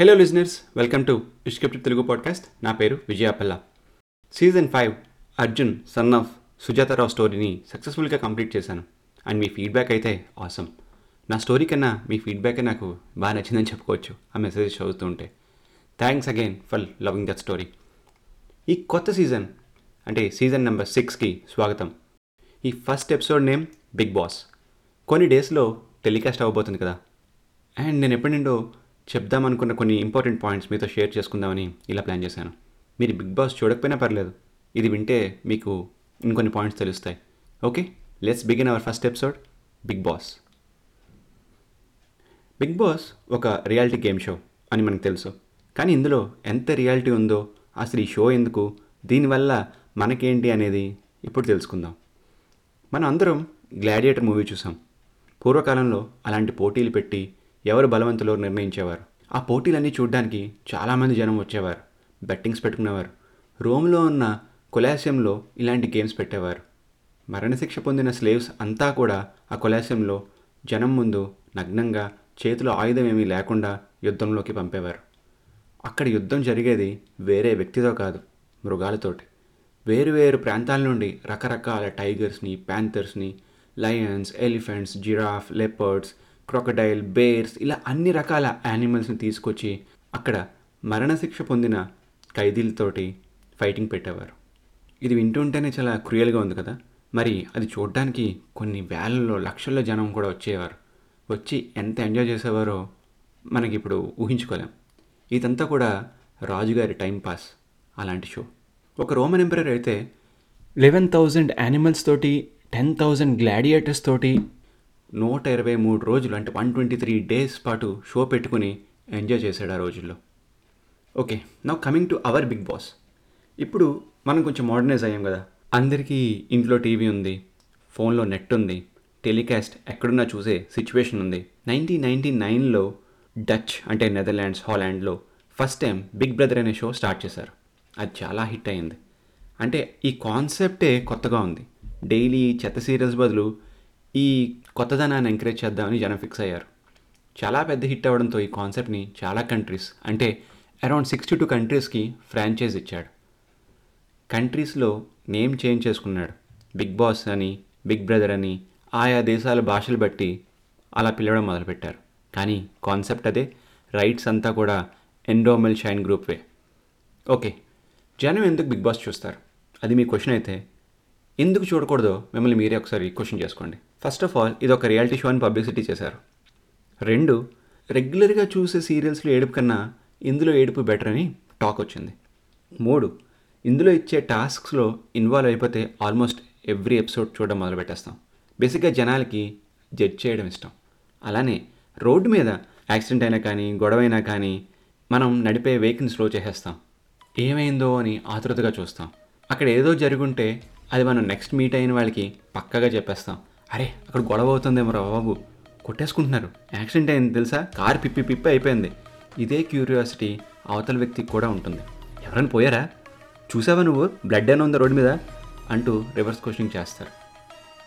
Hello listeners welcome to ఇష్కెప్ట్ Telugu podcast నా పేరు Vijayapalla. Season five Arjun son of Sujatha Rao స్టోరీని సక్సెస్ఫుల్గా కంప్లీట్ చేశాను. అండ్ మీ ఫీడ్బ్యాక్ అయితే ఆసమ్ నా స్టోరీ కన్నా మీ ఫీడ్బ్యాకే నాకు బాగా నచ్చిందని చెప్పుకోవచ్చు. ఆ మెసేజ్ చదువుతూ ఉంటే thanks again for loving that story ఈ కొత్త సీజన్ అంటే సీజన్ నెంబర్ సిక్స్కి స్వాగతం. ఈ first episode name big boss కొన్ని డేస్లో టెలికాస్ట్ అవ్వబోతుంది కదా. అండ్ నేను ఎప్పటి నుండో చెప్దామనుకున్న కొన్ని ఇంపార్టెంట్ పాయింట్స్ మీతో షేర్ చేసుకుందామని ఇలా ప్లాన్ చేశాను. మీరు బిగ్ బాస్ చూడకపోయినా పర్లేదు. ఇది వింటే మీకు ఇంకొన్ని పాయింట్స్ తెలుస్తాయి. Okay? Let's begin our first episode big boss big boss ఒక రియాలిటీ గేమ్ షో అని మనకు తెలుసు. కానీ ఇందులో ఎంత రియాలిటీ ఉందో అసలు ఈ షో ఎందుకు దీనివల్ల మనకేంటి అనేది ఇప్పుడు తెలుసుకుందాం. మనం అందరం గ్లాడియేటర్ మూవీ చూసాం. పూర్వకాలంలో అలాంటి పోటీలు పెట్టి ఎవరు బలవంతులో నిర్ణయించేవారు? ఆ పోటీలన్నీ చూడడానికి చాలామంది జనం వచ్చేవారు బెట్టింగ్స్ పెట్టుకునేవారు. రోమ్లో ఉన్న కొలాసియంలో ఇలాంటి గేమ్స్ పెట్టేవారు. మరణశిక్ష పొందిన స్లేవ్స్ అంతా కూడా ఆ కొలాసియంలో జనం ముందు నగ్నంగా చేతిలో ఆయుధం ఏమీ లేకుండా యుద్ధంలోకి పంపేవారు. అక్కడ యుద్ధం జరిగేది వేరే వ్యక్తితో కాదు మృగాలతోటి. వేరు వేరు ప్రాంతాల నుండి రకరకాల టైగర్స్ని ప్యాంథర్స్ని lions elephants giraffe leopards crocodile bears ఇలా అన్ని రకాల యానిమల్స్ని తీసుకొచ్చి అక్కడ మరణశిక్ష పొందిన ఖైదీలతోటి ఫైటింగ్ పెట్టేవారు. ఇది వింటుంటేనే చాలా క్రూయల్గా ఉంది కదా? మరి అది చూడడానికి కొన్ని వేలలో లక్షల్లో జనం కూడా వచ్చేవారు. వచ్చి ఎంత ఎంజాయ్ చేసేవారో మనకి ఇప్పుడు ఊహించుకోలేం. ఇదంతా కూడా రాజుగారి టైంపాస్ అలాంటి షో. ఒక రోమన్ ఎంపరర్ అయితే లెవెన్ థౌజండ్ యానిమల్స్ తోటి టెన్ థౌజండ్ గ్లాడియేటర్స్ తోటి నూట ఇరవై మూడు రోజులు అంటే వన్ ట్వంటీ త్రీ డేస్ పాటు షో పెట్టుకుని ఎంజాయ్ చేశాడు ఆ రోజుల్లో. Okay now coming to our big boss. ఇప్పుడు మనం కొంచెం మోడర్నైజ్ అయ్యాం కదా. అందరికీ ఇంట్లో టీవీ ఉంది ఫోన్లో నెట్ ఉంది టెలికాస్ట్ ఎక్కడున్నా చూసే సిచ్యువేషన్ ఉంది. నైన్టీన్ నైన్టీ నైన్లో డచ్ అంటే నెదర్లాండ్స్ హాలాండ్లో ఫస్ట్ టైం బిగ్ బ్రదర్ అనే షో స్టార్ట్ చేశారు. అది చాలా హిట్ అయింది అంటే ఈ కాన్సెప్టే కొత్తగా ఉంది. డైలీ చెత్త సీరియల్స్ బదులు ఈ కొత్తదనాన్ని ఎంకరేజ్ చేద్దామని జనం ఫిక్స్ అయ్యారు. చాలా పెద్ద హిట్ అవ్వడంతో ఈ కాన్సెప్ట్ని చాలా కంట్రీస్ అంటే అరౌండ్ సిక్స్టీ టూ కంట్రీస్కి ఫ్రాంచైజ్ ఇచ్చాడు. కంట్రీస్లో నేమ్ చేంజ్ చేసుకున్నాడు. బిగ్ బాస్ అని బిగ్ బ్రదర్ అని ఆయా దేశాల భాషలు బట్టి అలా పిలవడం మొదలుపెట్టారు. కానీ కాన్సెప్ట్ అదే రైట్స్ అంతా కూడా ఎండోమెల్ షైన్ గ్రూప్ వే. ఓకే జనం ఎందుకు బిగ్ బాస్ చూస్తారు? అది మీ క్వశ్చన్ అయితే ఎందుకు చూడకూడదో? మిమ్మల్ని మీరే ఒకసారి క్వశ్చన్ చేసుకోండి. ఫస్ట్ ఆఫ్ ఆల్ ఇది ఒక రియాలిటీ షో అని పబ్లిసిటీ చేశారు. రెండు రెగ్యులర్గా చూసే సీరియల్స్లో ఏడుపు కన్నా ఇందులో ఏడుపు బెటర్ అని టాక్ వచ్చింది. మూడు ఇందులో ఇచ్చే టాస్క్స్లో ఇన్వాల్వ్ అయిపోతే ఆల్మోస్ట్ ఎవ్రీ ఎపిసోడ్ చూడడం మొదలు పెట్టేస్తాం బేసిక్గా జనాలకి జడ్జ్ చేయడం ఇష్టం. అలానే రోడ్డు మీద యాక్సిడెంట్ అయినా కానీ గొడవ అయినా కానీ మనం నడిపే వెహికల్ని స్లో చేసేస్తాం. ఏమైందో అని ఆతృతగా చూస్తాం. అక్కడ ఏదో జరుగుంటే అది మనం నెక్స్ట్ మీట్ అయిన వాళ్ళకి పక్కగా చెప్పేస్తాం. అరే అక్కడ గొడవ అవుతుందేమో రా బాబు. కొట్టేసుకుంటున్నారు. యాక్సిడెంట్ అయింది తెలుసా? కారు పిప్పి పిప్పి అయిపోయింది. ఇదే క్యూరియాసిటీ అవతల వ్యక్తికి కూడా ఉంటుంది. ఎవరైనా పోయారా? చూసావా నువ్వు? బ్లడ్ అయినా ఉంది రోడ్డు మీద? అంటూ రివర్స్ క్వశ్చనింగ్ చేస్తారు.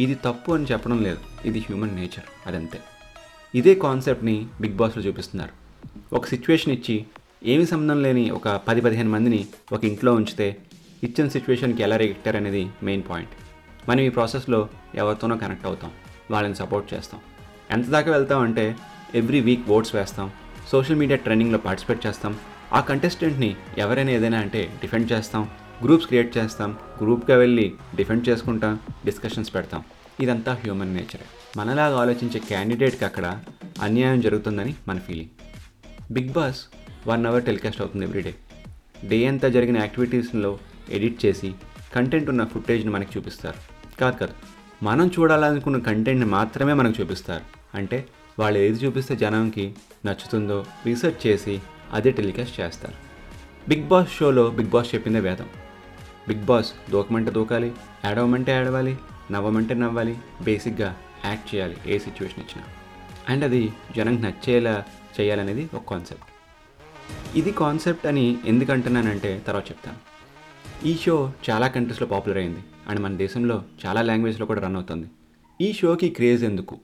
ఇది తప్పు అని చెప్పడం లేదు. ఇది హ్యూమన్ నేచర్. అదంతే. ఇదే కాన్సెప్ట్ని బిగ్ బాస్లో చూపిస్తున్నారు. ఒక సిచ్యువేషన్ ఇచ్చి ఏమి సంబంధం లేని ఒక పది పదిహేను మందిని ఒక ఇంట్లో ఉంచితే ఇచ్చిన సిచ్యువేషన్కి ఎలా రియాక్టర్ అనేది మెయిన్ పాయింట్. మనం ఈ ప్రాసెస్లో ఎవరితోనో కనెక్ట్ అవుతాం వాళ్ళని సపోర్ట్ చేస్తాం. ఎంత దాకా వెళ్తాం అంటే ఎవ్రీ వీక్ ఓట్స్ వేస్తాం సోషల్ మీడియా ట్రెండింగ్లో పార్టిసిపేట్ చేస్తాం ఆ కంటెస్టెంట్ని ఎవరైనా ఏదైనా అంటే డిఫెండ్ చేస్తాం గ్రూప్స్ క్రియేట్ చేస్తాం గ్రూప్గా వెళ్ళి డిఫెండ్ చేసుకుంటాం డిస్కషన్స్ పెడతాం. ఇదంతా హ్యూమన్ నేచర్. మనలాగా ఆలోచించే క్యాండిడేట్కి అక్కడ అన్యాయం జరుగుతుందని మన feeling. Big boss one hour telecast అవుతుంది ఎవ్రీడే. డే అంతా జరిగిన యాక్టివిటీస్లో ఎడిట్ చేసి కంటెంట్ ఉన్న ఫుటేజ్ని మనకి చూపిస్తారు. కాదు కాదు మనం చూడాలనుకున్న కంటెంట్ని మాత్రమే మనకు చూపిస్తారు. అంటే వాళ్ళు ఏది చూపిస్తే జనంకి నచ్చుతుందో రీసెర్చ్ చేసి అదే టెలికాస్ట్ చేస్తారు. బిగ్ బాస్ షోలో బిగ్ బాస్ చెప్పిందే వేదం. బిగ్ బాస్ దూకమంటే దూకాలి ఏడవమంటే ఏడవాలి నవ్వమంటే నవ్వాలి బేసిక్గా యాక్ట్ చేయాలి ఏ సిచ్యువేషన్ ఇచ్చినా. అండ్ అది జనంకి నచ్చేలా చేయాలనేది ఒక కాన్సెప్ట్ ఇది కాన్సెప్ట్ అని ఎందుకంటున్నానంటే తర్వాత చెప్తాను. ఈ షో చాలా కంట్రీస్లో పాపులర్ అయింది అండ్ మన దేశంలో చాలా లాంగ్వేజ్లో కూడా రన్ అవుతుంది. ఈ షోకి క్రేజ్ ఎందుకు?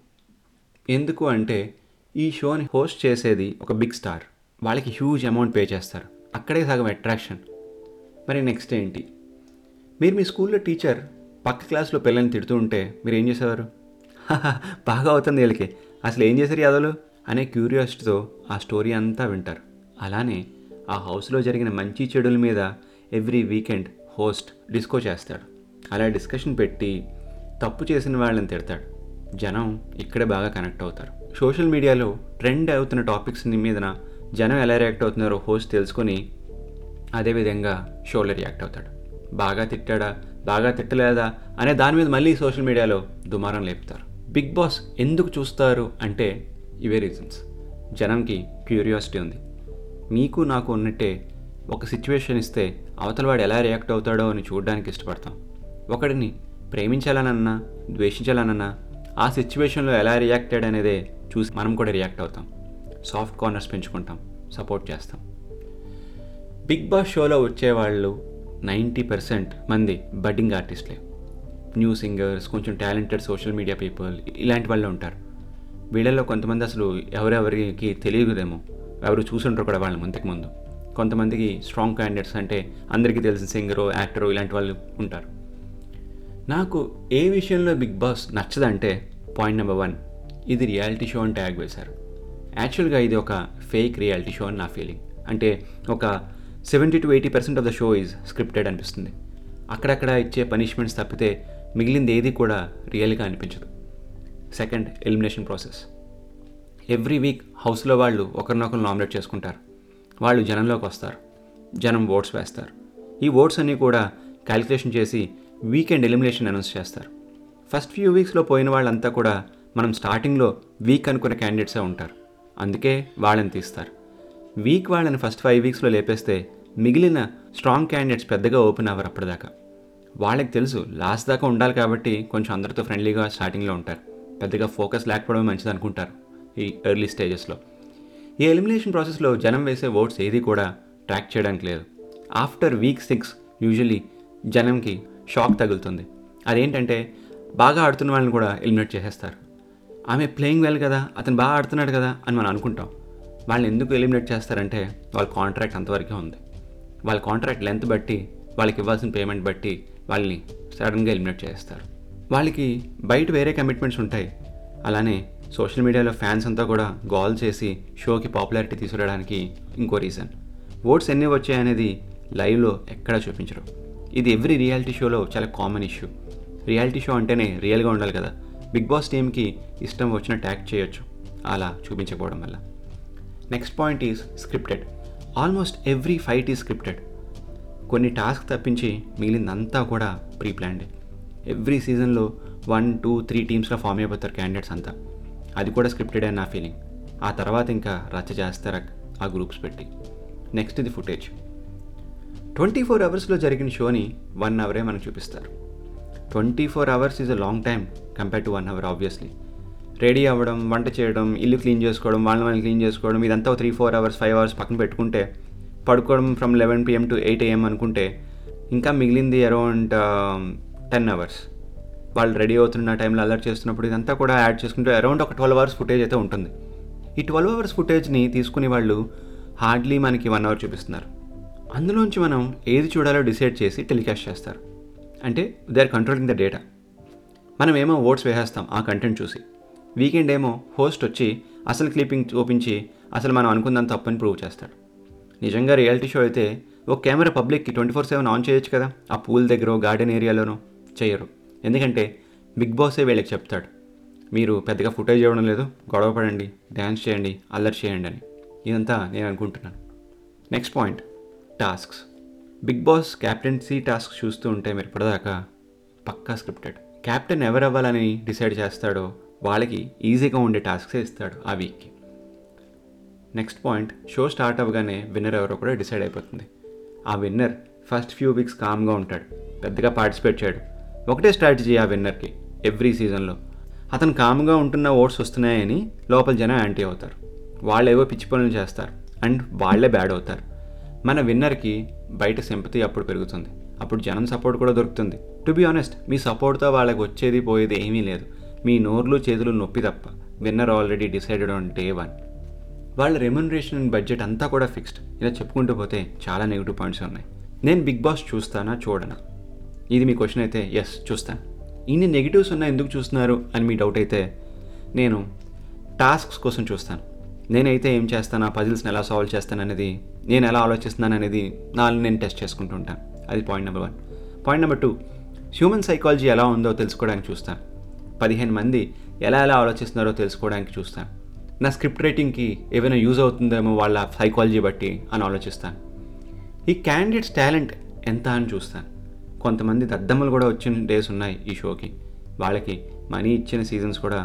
ఎందుకు అంటే ఈ షోని హోస్ట్ చేసేది ఒక బిగ్ స్టార్. వాళ్ళకి హ్యూజ్ అమౌంట్ పే చేస్తారు. అక్కడే సగం అట్రాక్షన్. మరి నెక్స్ట్ ఏంటి? మీరు మీ స్కూల్లో టీచర్ పక్క క్లాస్లో పిల్లల్ని తిడుతూ ఉంటే మీరు ఏం చేసేవారు? బాగా అవుతుంది వీళ్ళకి. అసలు ఏం చేశారు యాదవులు? అనే క్యూరియాసిటీతో ఆ స్టోరీ అంతా వింటారు. అలానే ఆ హౌస్లో జరిగిన మంచి చెడుల మీద ఎవ్రీ వీకెండ్ హోస్ట్ డిస్కో చేస్తాడు. అలా డిస్కషన్ పెట్టి తప్పు చేసిన వాళ్ళని తిడతాడు. జనం ఇక్కడే బాగా కనెక్ట్ అవుతారు. సోషల్ మీడియాలో ట్రెండ్ అవుతున్న టాపిక్స్ మీదన జనం ఎలా రియాక్ట్ అవుతున్నారో హోస్ట్ తెలుసుకొని అదేవిధంగా షోలో రియాక్ట్ అవుతాడు. బాగా తిట్టాడా? బాగా తిట్టలేదా? అనే దాని మీద మళ్ళీ సోషల్ మీడియాలో దుమారం లేపుతారు. బిగ్ బాస్ ఎందుకు చూస్తారు అంటే ఇవే రీజన్స్ జనంకి క్యూరియాసిటీ ఉంది. మీకు నాకు ఉన్నట్టే ఒక సిచ్యువేషన్ ఇస్తే అవతల వాడు ఎలా రియాక్ట్ అవుతాడో అని చూడడానికి ఇష్టపడతాం. ఒకడిని ప్రేమించాలనన్నా ద్వేషించాలనన్నా ఆ సిచ్యువేషన్లో ఎలా రియాక్ట్ అయ్యాడు అనేదే చూసి మనం కూడా రియాక్ట్ అవుతాం. సాఫ్ట్ కార్నర్స్ పెంచుకుంటాం సపోర్ట్ చేస్తాం. బిగ్ బాస్ షోలో వచ్చేవాళ్ళు నైంటీ పర్సెంట్ మంది బడ్డింగ్ ఆర్టిస్ట్లే న్యూ సింగర్స్ కొంచెం టాలెంటెడ్ సోషల్ మీడియా పీపుల్ ఇలాంటి వాళ్ళు ఉంటారు. వీళ్ళల్లో కొంతమంది అసలు ఎవరెవరికి తెలియదేమో ఎవరు చూసుంటారు కూడా వాళ్ళ ముందుకు ముందు. కొంతమందికి స్ట్రాంగ్ క్యాండిడేట్స్ అంటే అందరికీ తెలిసిన సింగరు యాక్టరు ఇలాంటి వాళ్ళు ఉంటారు. నాకు ఏ విషయంలో బిగ్ బాస్ నచ్చదంటే పాయింట్ నెంబర్ వన్ ఇది రియాలిటీ షో అని ట్యాగ్ వేశారు. యాక్చువల్గా ఇది ఒక ఫేక్ రియాలిటీ షో అని నా ఫీలింగ్ అంటే ఒక seventy to eighty percent of the show is scripted అనిపిస్తుంది. అక్కడక్కడ ఇచ్చే పనిష్మెంట్స్ తప్పితే మిగిలింది ఏది కూడా రియల్గా అనిపించదు. Second elimination process every week హౌస్లో వాళ్ళు ఒకరినొకరు నామినేట్ చేసుకుంటారు. వాళ్ళు జనంలోకి వస్తారు. జనం ఓట్స్ వేస్తారు. ఈ ఓట్స్ అన్నీ కూడా క్యాలిక్యులేషన్ చేసి వీకెండ్ ఎలిమినేషన్ అనౌన్స్ చేస్తారు. ఫస్ట్ ఫ్యూ వీక్స్లో పోయిన వాళ్ళంతా కూడా మనం స్టార్టింగ్లో వీక్ అనుకున్న క్యాండిడేట్సే ఉంటారు. అందుకే వాళ్ళని తీస్తారు. వీక్ వాళ్ళని ఫస్ట్ ఫైవ్ వీక్స్లో లేపేస్తే మిగిలిన స్ట్రాంగ్ క్యాండిడేట్స్ పెద్దగా ఓపెన్ అవ్వరు అప్పటిదాకా. వాళ్ళకి తెలుసు లాస్ట్ దాకా ఉండాలి కాబట్టి కొంచెం అందరితో ఫ్రెండ్లీగా స్టార్టింగ్లో ఉంటారు. పెద్దగా ఫోకస్ లేకపోవడం మంచిది అనుకుంటారు ఈ ఎర్లీ స్టేజెస్లో. ఈ ఎలిమినేషన్ ప్రాసెస్లో జనం వేసే ఓట్స్ ఏది కూడా ట్రాక్ చేయడానికి లేదు. ఆఫ్టర్ వీక్ సిక్స్ యూజువలీ జనంకి షాక్ తగులుతుంది. అదేంటంటే బాగా ఆడుతున్న వాళ్ళని కూడా ఎలిమినేట్ చేసేస్తారు. ఆమె ప్లేయింగ్ వెల్ కదా అతను బాగా ఆడుతున్నాడు కదా అని మనం అనుకుంటాం. వాళ్ళని ఎందుకు ఎలిమినేట్ చేస్తారంటే వాళ్ళ కాంట్రాక్ట్ అంతవరకే ఉంది. వాళ్ళ కాంట్రాక్ట్ లెంత్ బట్టి వాళ్ళకి ఇవ్వాల్సిన పేమెంట్ బట్టి వాళ్ళని సడన్గా ఎలిమినేట్ చేస్తారు. వాళ్ళకి బయట వేరే కమిట్మెంట్స్ ఉంటాయి. అలానే సోషల్ మీడియాలో ఫ్యాన్స్ అంతా కూడా గోల్ చేసి షోకి పాపులారిటీ తీసుకురావడానికి ఇంకో రీజన్. ఓట్స్ ఎన్ని వచ్చాయనేది లైవ్లో ఎక్కడా చూపించరు. ఇది ఎవ్రీ రియాలిటీ షోలో చాలా కామన్ ఇష్యూ. రియాలిటీ షో అంటేనే రియల్గా ఉండాలి కదా. బిగ్ బాస్ టీమ్కి ఇష్టం వచ్చిన ట్యాగ్ చేయొచ్చు. అలా చూపించకపోవడం వల్ల. Next point is scripted. Almost every fight is scripted. కొన్ని టాస్క్ తప్పించి మిగిలిందంతా కూడా ప్రీ ప్లాన్డ్. ఎవ్రీ సీజన్లో వన్ టూ త్రీ టీమ్స్లో ఫామ్ అయిపోతారు క్యాండిడేట్స్ అంతా. అది కూడా స్క్రిప్టెడ్ అని నా ఫీలింగ్ ఆ తర్వాత ఇంకా రచ్చ చేస్తారు ఆ గ్రూప్స్ పెట్టి. నెక్స్ట్ ఇది ఫుటేజ్ ట్వంటీ ఫోర్ అవర్స్లో జరిగిన షోని వన్ అవరే మనకు చూపిస్తారు. Twenty four hours is a long time compare to one hour obviously ready అవ్వడం వంట చేయడం ఇల్లు క్లీన్ చేసుకోవడం వాళ్ళని వాళ్ళని క్లీన్ చేసుకోవడం ఇదంతా three four hours five hours పక్కన పెట్టుకుంటే పడుకోవడం from eleven PM to eight AM అనుకుంటే ఇంకా మిగిలింది అరౌండ్ టెన్ అవర్స్ వాళ్ళు రెడీ అవుతున్న టైంలో అలర్ట్ చేస్తున్నప్పుడు ఇదంతా కూడా యాడ్ చేసుకుంటే అరౌండ్ ఒక ట్వెల్వ్ అవర్స్ ఫుటేజ్ అయితే ఉంటుంది. ఈ ట్వెల్వ్ అవర్స్ ఫుటేజ్ని తీసుకుని వాళ్ళు హార్డ్లీ మనకి వన్ అవర్ చూపిస్తున్నారు. అందులోంచి మనం ఏది చూడాలో డిసైడ్ చేసి టెలికాస్ట్ చేస్తారు. అంటే they are controlling the data. మనం ఏమో ఓట్స్ వేసేస్తాం ఆ కంటెంట్ చూసి. వీకెండ్ ఏమో హోస్ట్ వచ్చి అసలు క్లిప్పింగ్ చూపించి అసలు మనం అనుకుందాం తప్పని ప్రూవ్ చేస్తాడు. నిజంగా రియాలిటీ షో అయితే ఒక కెమెరా పబ్లిక్కి ట్వంటీ ఫోర్ సెవెన్ ఆన్ చేయొచ్చు కదా? ఆ పూల్ దగ్గర గార్డెన్ ఏరియాలోనో చేయరు. ఎందుకంటే బిగ్ బాసే వీళ్ళకి చెప్తాడు. మీరు పెద్దగా ఫుటేజ్ ఇవ్వడం లేదు గొడవ పడండి డ్యాన్స్ చేయండి అల్లరి చేయండి అని. ఇదంతా నేను అనుకుంటున్నాను. Next point tasks big boss captaincy task చూస్తూ ఉంటే మీరు ఇప్పటిదాకా పక్కా స్క్రిప్టెడ్ క్యాప్టెన్ ఎవరు అవ్వాలని డిసైడ్ చేస్తాడో వాళ్ళకి ఈజీగా ఉండే టాస్క్సే ఇస్తాడు ఆ వీక్కి నెక్స్ట్ పాయింట్ షో స్టార్ట్ అవ్వగానే విన్నర్ ఎవరో కూడా డిసైడ్ అయిపోతుంది. ఆ విన్నర్ ఫస్ట్ ఫ్యూ వీక్స్ కామ్గా ఉంటాడు. పెద్దగా పార్టిసిపేట్ చేయడు. ఒకటే స్ట్రాటజీ ఆ విన్నర్కి ఎవ్రీ సీజన్లో అతను కామ్గా ఉంటున్న ఓట్స్ వస్తున్నాయని లోపల జనం యాంటీ అవుతారు. వాళ్ళేవో పిచ్చి పనులు చేస్తారు. అండ్ వాళ్ళే బ్యాడ్ అవుతారు. మన విన్నర్కి బయట సింపతి అప్పుడు పెరుగుతుంది. అప్పుడు జనం సపోర్ట్ కూడా దొరుకుతుంది. టు బి ఆనెస్ట్ మీ సపోర్ట్తో వాళ్ళకి వచ్చేది పోయేది ఏమీ లేదు. మీ నోర్లు చేతులు నొప్పి తప్ప winner already decided on day one వాళ్ళ రెమ్యునరేషన్ అండ్ బడ్జెట్ అంతా కూడా ఫిక్స్డ్ ఇలా చెప్పుకుంటూ పోతే చాలా నెగిటివ్ పాయింట్స్ ఉన్నాయి. నేను బిగ్ బాస్ చూస్తానా? చూడనా? ఇది మీ క్వశ్చన్ అయితే ఎస్ చూస్తాను ఇన్ని నెగిటివ్స్ ఉన్నా ఎందుకు చూస్తున్నారు అని మీ డౌట్ అయితే నేను టాస్క్స్ కోసం చూస్తాను. నేనైతే ఏం చేస్తాను ఆ పజిల్స్ని ఎలా సాల్వ్ చేస్తాను అనేది నేను ఎలా ఆలోచిస్తున్నాను అనేది నాలుగు నేను టెస్ట్ చేసుకుంటూ ఉంటాను అది point number one point number two human psychology ఎలా ఉందో తెలుసుకోవడానికి చూస్తాను పదిహేను మంది ఎలా ఎలా ఆలోచిస్తున్నారో తెలుసుకోవడానికి చూస్తాను నా స్క్రిప్ట్ రైటింగ్కి ఏమైనా యూజ్ అవుతుందేమో వాళ్ళ సైకాలజీ బట్టి అని ఆలోచిస్తాను ఈ క్యాండిడేట్స్ టాలెంట్ ఎంత అని చూస్తాను కొంతమంది దద్దమ్మలు కూడా వచ్చిన డేస్ ఉన్నాయి ఈ షోకి వాళ్ళకి మనీ ఇచ్చిన సీజన్స్ కూడా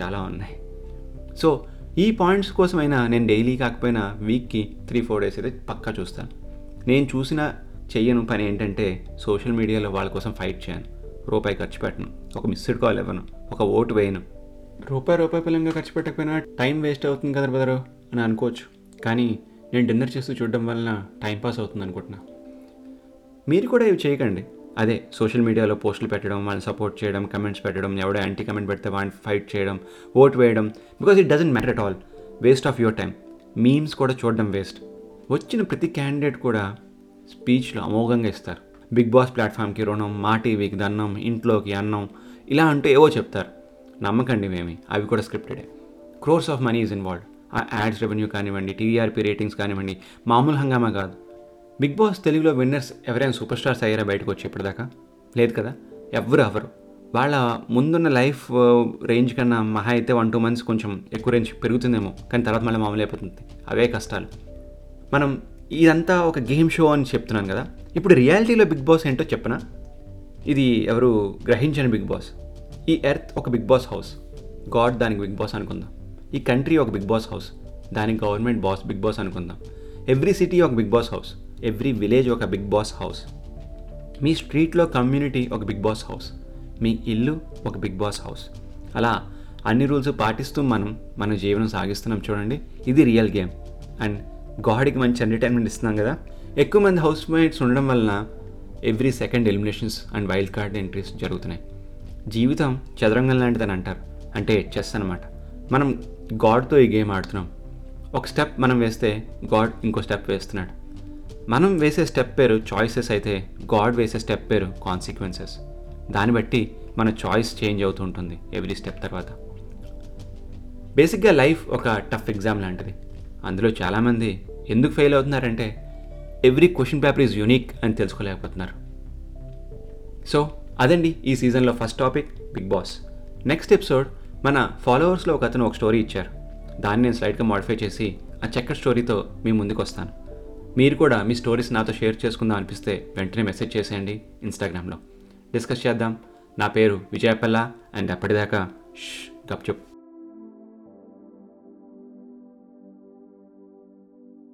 చాలా ఉన్నాయి. సో ఈ పాయింట్స్ కోసమైనా నేను డైలీ కాకపోయినా వీక్కి త్రీ ఫోర్ డేస్ అయితే పక్కా చూస్తాను. నేను చూసిన చెయ్యను పని ఏంటంటే సోషల్ మీడియాలో వాళ్ళ కోసం ఫైట్ చేయను. రూపాయి ఖర్చు పెట్టను. ఒక మిస్డ్ కాల్ ఇవ్వను. ఒక ఓటు వేయను. రూపాయి రూపాయి పిల్లంగా ఖర్చు పెట్టకపోయినా టైం వేస్ట్ అవుతుంది కదా బ్రదరు అని అనుకోవచ్చు. కానీ నేను డిన్నర్ చేస్తూ చూడడం వలన టైం పాస్ అవుతుంది అనుకుంటున్నా. మీరు కూడా ఇవి చేయకండి. అదే సోషల్ మీడియాలో పోస్టులు పెట్టడం వాళ్ళని సపోర్ట్ చేయడం కమెంట్స్ పెట్టడం ఎవడో యాంటీ కమెంట్ పెడితే వాడిని ఫైట్ చేయడం ఓట్ వేయడం because it doesn't matter at all waste of your time memes కూడా చూడడం వేస్ట్ వచ్చిన ప్రతి క్యాండిడేట్ కూడా స్పీచ్లో అమోఘంగా ఇస్తారు. బిగ్ బాస్ ప్లాట్ఫామ్కి రుణం మా టీవీకి దన్నం ఇంట్లోకి అన్నం ఇలా అంటూ ఏవో చెప్తారు. నమ్మకండి మేమి అవి కూడా స్క్రిప్టెడే crores of money is involve ఆ యాడ్స్ రెవెన్యూ కానివ్వండి టీఆర్పీ రేటింగ్స్ కానివ్వండి మామూలు హంగామా కాదు. బిగ్ బాస్ తెలుగులో విన్నర్స్ ఎవరైనా సూపర్ స్టార్స్ అయ్యారా బయటకు వచ్చి ఇప్పటిదాకా? లేదు కదా? ఎవ్వరు అవరు వాళ్ళ ముందున్న లైఫ్ రేంజ్ కన్నా మహా అయితే వన్ టూ మంత్స్ కొంచెం ఎక్కువ రేంజ్ పెరుగుతుందేమో. కానీ తర్వాత మళ్ళీ మామూలు అయిపోతుంది. అవే కష్టాలు. మనం ఇదంతా ఒక గేమ్ షో అని చెప్తున్నాను కదా? ఇప్పుడు రియాలిటీలో బిగ్ బాస్ ఏంటో చెప్పనా? ఇది ఎవరు గ్రహించని బిగ్ బాస్. ఈ ఎర్త్ ఒక బిగ్ బాస్ హౌస్. గాడ్ దానికి బిగ్ బాస్ అనుకుందాం. ఈ కంట్రీ ఒక బిగ్ బాస్ హౌస్. దానికి గవర్నమెంట్ బాస్ బిగ్ బాస్ అనుకుందాం. ఎవ్రీ సిటీ ఒక big boss house. Every village ఒక బిగ్ బాస్ హౌస్ మీ స్ట్రీట్లో కమ్యూనిటీ ఒక బిగ్ బాస్ హౌస్ మీ ఇల్లు ఒక బిగ్ బాస్ హౌస్ అలా అన్ని రూల్స్ పాటిస్తూ మనం మన జీవనం సాగిస్తున్నాం చూడండి. ఇది రియల్ గేమ్ అండ్ గాడ్కి మంచి ఎంటర్టైన్మెంట్ ఇస్తున్నాం కదా. ఎక్కువ మంది హౌస్ మేట్స్ ఉండడం వలన every second eliminations and wild card entries జరుగుతున్నాయి. జీవితం చదరంగం లాంటిదని అంటారు. అంటే చెస్ అనమాట మనం గాడ్తో ఈ గేమ్ ఆడుతున్నాం. ఒక స్టెప్ మనం వేస్తే గాడ్ ఇంకో స్టెప్ వేస్తున్నాడు. మనం వేసే స్టెప్ పేరు చాయిసెస్ అయితే గాడ్ వేసే స్టెప్ పేరు కాన్సిక్వెన్సెస్ దాన్ని బట్టి మన చాయిస్ చేంజ్ అవుతూ ఉంటుంది ఎవ్రీ స్టెప్ తర్వాత. బేసిక్గా లైఫ్ ఒక టఫ్ ఎగ్జామ్ లాంటిది. అందులో చాలామంది ఎందుకు fail అవుతున్నారంటే every question paper is unique అని తెలుసుకోలేకపోతున్నారు. సో అదండి ఈ సీజన్లో first topic big boss next episode మన ఫాలోవర్స్లో ఒక అతను ఒక స్టోరీ ఇచ్చారు. దాన్ని నేను స్లైడ్గా మాడిఫై చేసి ఆ చక్కటి స్టోరీతో మీ ముందుకు వస్తాను. మీరు కూడా మీ స్టోరీస్ నాతో షేర్ చేసుకుందాం అనిపిస్తే వెంటనే మెసేజ్ చేసేయండి ఇన్స్టాగ్రామ్లో. డిస్కస్ చేద్దాం. నా పేరు విజయపల్ల అండ్ అప్పటిదాకా గప్